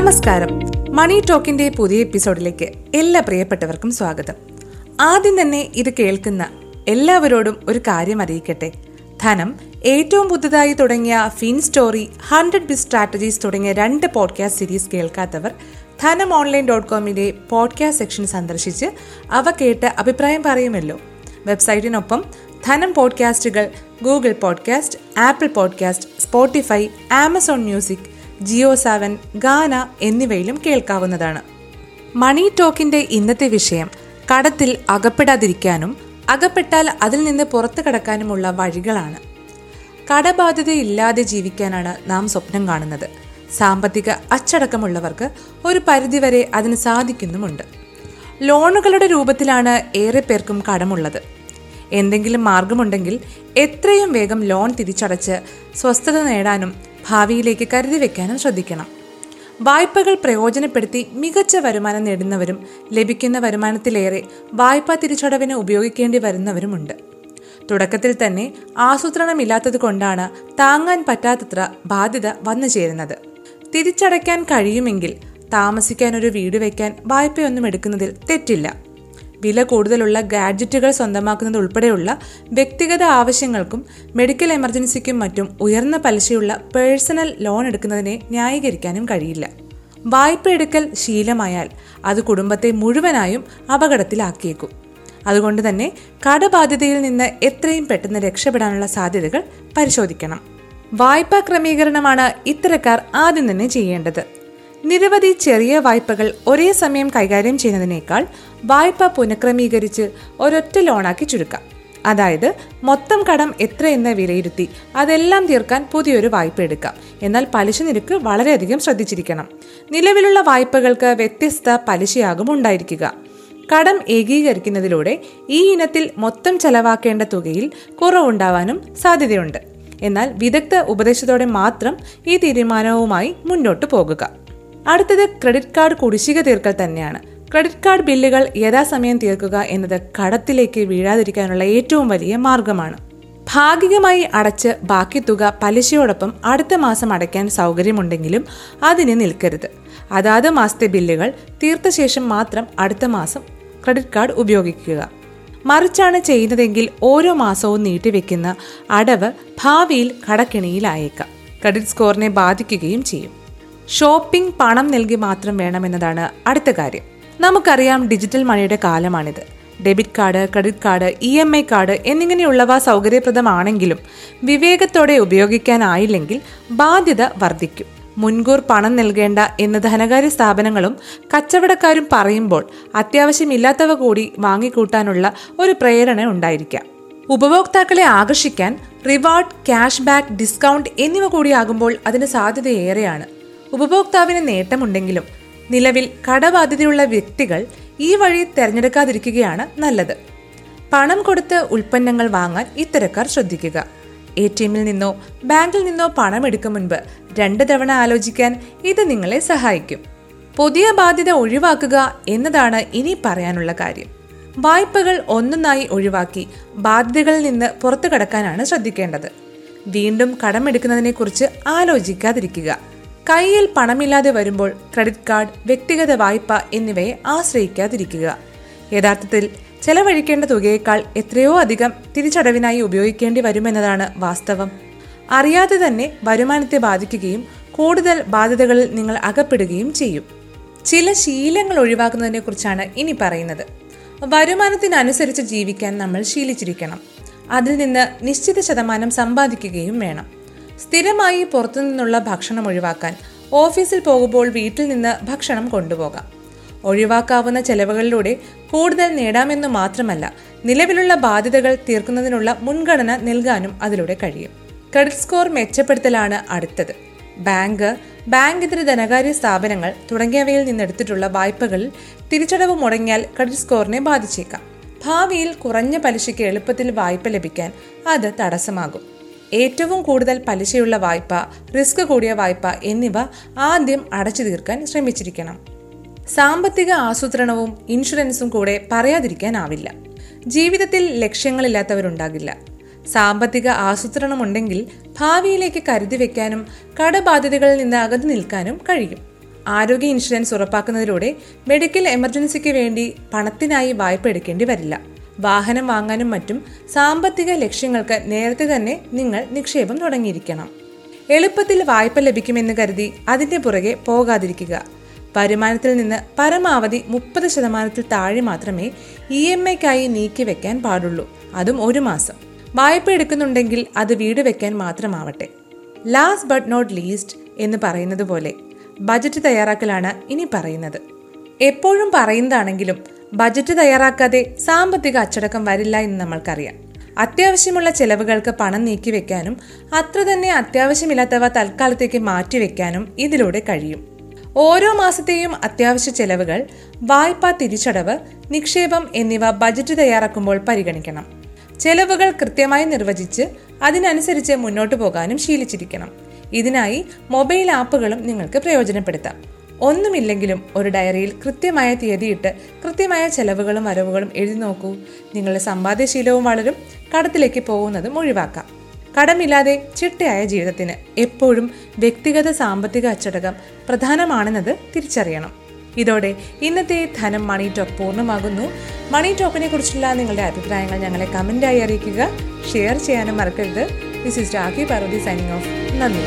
നമസ്കാരം. മണി ടോക്കിന്റെ പുതിയ എപ്പിസോഡിലേക്ക് എല്ലാ പ്രിയപ്പെട്ടവർക്കും സ്വാഗതം. ആദ്യം തന്നെ ഇത് കേൾക്കുന്ന എല്ലാവരോടും ഒരു കാര്യം അറിയിക്കട്ടെ. ധനം ഏറ്റവും പുതുതായി തുടങ്ങിയ fin story hundred biz strategies തുടങ്ങിയ രണ്ട് പോഡ്കാസ്റ്റ് സീരീസ് കേൾക്കാത്തവർ ധനം ഓൺലൈൻ ഡോട്ട് കോമിന്റെ പോഡ്കാസ്റ്റ് സെക്ഷൻ സന്ദർശിച്ച് അവ കേട്ട് അഭിപ്രായം പറയുമല്ലോ. വെബ്സൈറ്റിനൊപ്പം Dhanam പോഡ്കാസ്റ്റുകൾ Google podcast Apple podcast Spotify Amazon music Jio Saavn Gaana എന്നിവയിലും കേൾക്കാവുന്നതാണ്. മണി ടോക്കിന്റെ ഇന്നത്തെ വിഷയം കടത്തിൽ അകപ്പെടാതിരിക്കാനും അകപ്പെട്ടാൽ അതിൽ നിന്ന് പുറത്തു കടക്കാനുമുള്ള വഴികളാണ്. കടബാധ്യതയില്ലാതെ ജീവിക്കാനാണ് നാം സ്വപ്നം കാണുന്നത്. സാമ്പത്തിക അച്ചടക്കമുള്ളവർക്ക് ഒരു പരിധിവരെ അതിന് സാധിക്കുന്നുമുണ്ട്. ലോണുകളുടെ രൂപത്തിലാണ് ഏറെ പേർക്കും കടമുള്ളത്. എന്തെങ്കിലും മാർഗമുണ്ടെങ്കിൽ എത്രയും വേഗം ലോൺ തിരിച്ചടച്ച് സ്വസ്ഥത നേടാനും ഭാവിയിലേക്ക് കരുതി വെക്കാനും ശ്രദ്ധിക്കണം. വായ്പകൾ പ്രയോജനപ്പെടുത്തി മികച്ച വരുമാനം നേടുന്നവരും ലഭിക്കുന്ന വരുമാനത്തിലേറെ വായ്പാ തിരിച്ചടവിന് ഉപയോഗിക്കേണ്ടി വരുന്നവരുമുണ്ട്. തുടക്കത്തിൽ തന്നെ ആസൂത്രണമില്ലാത്തത് കൊണ്ടാണ് താങ്ങാൻ പറ്റാത്തത്ര ബാധ്യത വന്നു ചേരുന്നത്. തിരിച്ചടയ്ക്കാൻ കഴിയുമെങ്കിൽ താമസിക്കാൻ ഒരു വീട് വയ്ക്കാൻ വായ്പയൊന്നും എടുക്കുന്നതിൽ തെറ്റില്ല. വില കൂടുതലുള്ള ഗാഡ്ജറ്റുകൾ സ്വന്തമാക്കുന്നത് ഉൾപ്പെടെയുള്ള വ്യക്തിഗത ആവശ്യങ്ങൾക്കും മെഡിക്കൽ എമർജൻസിക്കും മറ്റും ഉയർന്ന പലിശയുള്ള പേഴ്സണൽ ലോൺ എടുക്കുന്നതിനെ ന്യായീകരിക്കാനും കഴിയില്ല. വായ്പ എടുക്കൽ ശീലമായാൽ അത് കുടുംബത്തെ മുഴുവനായും അപകടത്തിലാക്കിയേക്കും. അതുകൊണ്ട് തന്നെ കടബാധ്യതയിൽ നിന്ന് എത്രയും പെട്ടെന്ന് രക്ഷപ്പെടാനുള്ള സാധ്യതകൾ പരിശോധിക്കണം. വായ്പാ ക്രമീകരണമാണ് ഇത്തരക്കാർ ആദ്യം തന്നെ ചെയ്യേണ്ടത്. നിരവധി ചെറിയ വായ്പകൾ ഒരേ സമയം കൈകാര്യം ചെയ്യുന്നതിനേക്കാൾ വായ്പ പുനഃക്രമീകരിച്ച് ഒരൊറ്റ ലോണാക്കി ചുരുക്കാം. അതായത് മൊത്തം കടം എത്രയെന്ന് വിലയിരുത്തി അതെല്ലാം തീർക്കാൻ പുതിയൊരു വായ്പ എടുക്കാം. എന്നാൽ പലിശ നിരക്ക് വളരെയധികം ശ്രദ്ധിച്ചിരിക്കണം. നിലവിലുള്ള വായ്പകൾക്ക് വ്യത്യസ്ത പലിശയാകും ഉണ്ടായിരിക്കുക. കടം ഏകീകരിക്കുന്നതിലൂടെ ഈ ഇനത്തിൽ മൊത്തം ചെലവാക്കേണ്ട തുകയിൽ കുറവുണ്ടാവാനും സാധ്യതയുണ്ട്. എന്നാൽ വിദഗ്ധ ഉപദേശത്തോടെ മാത്രം ഈ തീരുമാനവുമായി മുന്നോട്ട് പോകുക. അടുത്തത് ക്രെഡിറ്റ് കാർഡ് കുടിശ്ശിക തീർക്കൽ തന്നെയാണ്. ക്രെഡിറ്റ് കാർഡ് ബില്ലുകൾ യഥാസമയം തീർക്കുക എന്നത് കടത്തിലേക്ക് വീഴാതിരിക്കാനുള്ള ഏറ്റവും വലിയ മാർഗമാണ്. ഭാഗികമായി അടച്ച് ബാക്കി തുക പലിശയോടൊപ്പം അടുത്ത മാസം അടയ്ക്കാൻ സൗകര്യമുണ്ടെങ്കിലും അതിന് നിൽക്കരുത്. അതാത് മാസത്തെ ബില്ലുകൾ തീർത്ത ശേഷം മാത്രം അടുത്ത മാസം ക്രെഡിറ്റ് കാർഡ് ഉപയോഗിക്കുക. മറിച്ചാണ് ചെയ്യുന്നതെങ്കിൽ ഓരോ മാസവും നീട്ടിവെക്കുന്ന അടവ് ഭാവിയിൽ കടക്കിണിയിലായേക്കാം. ക്രെഡിറ്റ് സ്കോറിനെ ബാധിക്കുകയും ചെയ്യും. ഷോപ്പിംഗ് പണം നൽകി മാത്രം വേണമെന്നതാണ് അടുത്ത കാര്യം. നമുക്കറിയാം ഡിജിറ്റൽ മണിയുടെ കാലമാണിത്. Debit card credit card E M I card എന്നിങ്ങനെയുള്ളവ സൗകര്യപ്രദമാണെങ്കിലും വിവേകത്തോടെ ഉപയോഗിക്കാനായില്ലെങ്കിൽ ബാധ്യത വർദ്ധിക്കും. മുൻകൂർ പണം നൽകേണ്ട എന്ന് ധനകാര്യ സ്ഥാപനങ്ങളും കച്ചവടക്കാരും പറയുമ്പോൾ അത്യാവശ്യമില്ലാത്തവ കൂടി വാങ്ങിക്കൂട്ടാനുള്ള ഒരു പ്രേരണ ഉണ്ടായിരിക്കാം. ഉപഭോക്താക്കളെ ആകർഷിക്കാൻ റിവാർഡ് ക്യാഷ് ബാക്ക് ഡിസ്കൗണ്ട് എന്നിവ കൂടിയാകുമ്പോൾ അതിന് സാധ്യതയേറെയാണ്. ഉപഭോക്താവിന് നേട്ടമുണ്ടെങ്കിലും നിലവിൽ കടബാധ്യതയുള്ള വ്യക്തികൾ ഈ വഴി തിരഞ്ഞെടുക്കാതിരിക്കുകയാണ് നല്ലത്. പണം കൊടുത്ത് ഉൽപ്പന്നങ്ങൾ വാങ്ങാൻ ഇത്തരക്കാർ ശ്രദ്ധിക്കുക. എ ടി എമ്മിൽ നിന്നോ ബാങ്കിൽ നിന്നോ പണം എടുക്കും മുൻപ് രണ്ട് തവണ ആലോചിക്കാൻ ഇത് നിങ്ങളെ സഹായിക്കും. പുതിയ ബാധ്യത ഒഴിവാക്കുക എന്നതാണ് ഇനി പറയാനുള്ള കാര്യം. വായ്പകൾ ഒന്നൊന്നായി ഒഴിവാക്കി ബാധ്യതകളിൽ നിന്ന് പുറത്തു കടക്കാനാണ് ശ്രദ്ധിക്കേണ്ടത്. വീണ്ടും കടമെടുക്കുന്നതിനെക്കുറിച്ച് ആലോചിക്കാതിരിക്കുക. കയ്യിൽ പണമില്ലാതെ വരുമ്പോൾ ക്രെഡിറ്റ് കാർഡ് വ്യക്തിഗത വായ്പ എന്നിവയെ ആശ്രയിക്കാതിരിക്കുക. യഥാർത്ഥത്തിൽ ചെലവഴിക്കേണ്ട തുകയേക്കാൾ എത്രയോ അധികം തിരിച്ചടവിനായി ഉപയോഗിക്കേണ്ടി വരുമെന്നതാണ് വാസ്തവം. അറിയാതെ തന്നെ വരുമാനത്തെ ബാധിക്കുകയും കൂടുതൽ ബാധ്യതകളിൽ നിങ്ങൾ അകപ്പെടുകയും ചെയ്യും. ചില ശീലങ്ങൾ ഒഴിവാക്കുന്നതിനെ കുറിച്ചാണ് ഇനി പറയുന്നത്. വരുമാനത്തിനനുസരിച്ച് ജീവിക്കാൻ നമ്മൾ ശീലിച്ചിരിക്കണം. അതിൽ നിന്ന് നിശ്ചിത ശതമാനം സമ്പാദിക്കുകയും വേണം. സ്ഥിരമായി പുറത്തുനിന്നുള്ള ഭക്ഷണം ഒഴിവാക്കാൻ ഓഫീസിൽ പോകുമ്പോൾ വീട്ടിൽ നിന്ന് ഭക്ഷണം കൊണ്ടുപോകാം. ഒഴിവാക്കാവുന്ന ചെലവുകളിലൂടെ കൂടുതൽ നേടാമെന്നു മാത്രമല്ല നിലവിലുള്ള ബാധ്യതകൾ തീർക്കുന്നതിനുള്ള മുൻഗണന നൽകാനും അതിലൂടെ കഴിയും. ക്രെഡിറ്റ് സ്കോർ മെച്ചപ്പെടുത്തലാണ് അടുത്തത്. ബാങ്ക് ബാങ്ക് ഇതര ധനകാര്യ സ്ഥാപനങ്ങൾ തുടങ്ങിയവയിൽ നിന്നെടുത്തിട്ടുള്ള വായ്പകളിൽ തിരിച്ചടവ് മുടങ്ങിയാൽ ക്രെഡിറ്റ് സ്കോറിനെ ബാധിച്ചേക്കാം. ഭാവിയിൽ കുറഞ്ഞ പലിശയ്ക്ക് എളുപ്പത്തിൽ വായ്പ ലഭിക്കാൻ അത് തടസ്സമാകും. ഏറ്റവും കൂടുതൽ പലിശയുള്ള വായ്പ റിസ്ക് കൂടിയ വായ്പ എന്നിവ ആദ്യം അടച്ചു തീർക്കാൻ ശ്രമിച്ചിരിക്കണം. സാമ്പത്തിക ആസൂത്രണവും ഇൻഷുറൻസും കൂടെ പറയാതിരിക്കാനാവില്ല. ജീവിതത്തിൽ ലക്ഷ്യങ്ങളില്ലാത്തവരുണ്ടാകില്ല. സാമ്പത്തിക ആസൂത്രണമുണ്ടെങ്കിൽ ഭാവിയിലേക്ക് കരുതി വെക്കാനും കടബാധ്യതകളിൽ നിന്ന് അകന്നു നിൽക്കാനും കഴിയും. ആരോഗ്യ ഇൻഷുറൻസ് ഉറപ്പാക്കുന്നതിലൂടെ മെഡിക്കൽ എമർജൻസിക്ക് വേണ്ടി പണത്തിനായി വായ്പ എടുക്കേണ്ടി വരില്ല. വാഹനം വാങ്ങാനും മറ്റും സാമ്പത്തിക ലക്ഷ്യങ്ങൾക്ക് നേരത്തെ തന്നെ നിങ്ങൾ നിക്ഷേപം തുടങ്ങിയിരിക്കണം. എളുപ്പത്തിൽ വായ്പ ലഭിക്കുമെന്ന് കരുതി അതിന്റെ പുറകെ പോകാതിരിക്കുക. വരുമാനത്തിൽ നിന്ന് പരമാവധി മുപ്പത് ശതമാനത്തിൽ താഴെ മാത്രമേ ഇ എം ഐക്കായി നീക്കി വെക്കാൻ പാടുള്ളൂ. അതും ഒരു മാസം. വായ്പ എടുക്കുന്നുണ്ടെങ്കിൽ അത് വീട് വെക്കാൻ മാത്രമാവട്ടെ. ലാസ്റ്റ് ബട്ട് നോട്ട് ലീസ്റ്റ് എന്ന് പറയുന്നത് പോലെ ബജറ്റ് തയ്യാറാക്കലാണ് ഇനി പറയുന്നത്. എപ്പോഴും പറയുന്നതാണെങ്കിലും ബജറ്റ് തയ്യാറാക്കാതെ സാമ്പത്തിക അച്ചടക്കം വരില്ല എന്ന് നമ്മൾക്കറിയാം. അത്യാവശ്യമുള്ള ചെലവുകൾക്ക് പണം നീക്കിവെക്കാനും അത്ര തന്നെ അത്യാവശ്യമില്ലാത്തവ തൽക്കാലത്തേക്ക് മാറ്റിവെക്കാനും ഇതിലൂടെ കഴിയും. ഓരോ മാസത്തെയും അത്യാവശ്യ ചെലവുകൾ വായ്പാ തിരിച്ചടവ് നിക്ഷേപം എന്നിവ ബജറ്റ് തയ്യാറാക്കുമ്പോൾ പരിഗണിക്കണം. ചെലവുകൾ കൃത്യമായി നിർവചിച്ച് അതിനനുസരിച്ച് മുന്നോട്ട് പോകാനും ശീലിച്ചിരിക്കണം. ഇതിനായി മൊബൈൽ ആപ്പുകളും നിങ്ങൾക്ക് പ്രയോജനപ്പെടുത്താം. ഒന്നുമില്ലെങ്കിലും ഒരു ഡയറിയിൽ കൃത്യമായ തീയതിയിട്ട് കൃത്യമായ ചെലവുകളും വരവുകളും എഴുതി നോക്കൂ. നിങ്ങളുടെ സമ്പാദ്യശീലവും വളരും. കടത്തിലേക്ക് പോകുന്നതും ഒഴിവാക്കാം കടമില്ലാതെ ചിട്ടയായ ജീവിതത്തിന് എപ്പോഴും വ്യക്തിഗത സാമ്പത്തിക അച്ചടക്കം പ്രധാനമാണെന്നത് തിരിച്ചറിയണം. ഇതോടെ ഇന്നത്തെ ധനം മണി ടോക്ക് പൂർണമാകുന്നു. മണി ടോക്കിനെ കുറിച്ചുള്ള നിങ്ങളുടെ അഭിപ്രായങ്ങൾ ഞങ്ങളെ കമന്റായി അറിയിക്കുക. ഷെയർ ചെയ്യാനും മറക്കരുത്. This is Rakhi Parvathy signing off നന്ദി.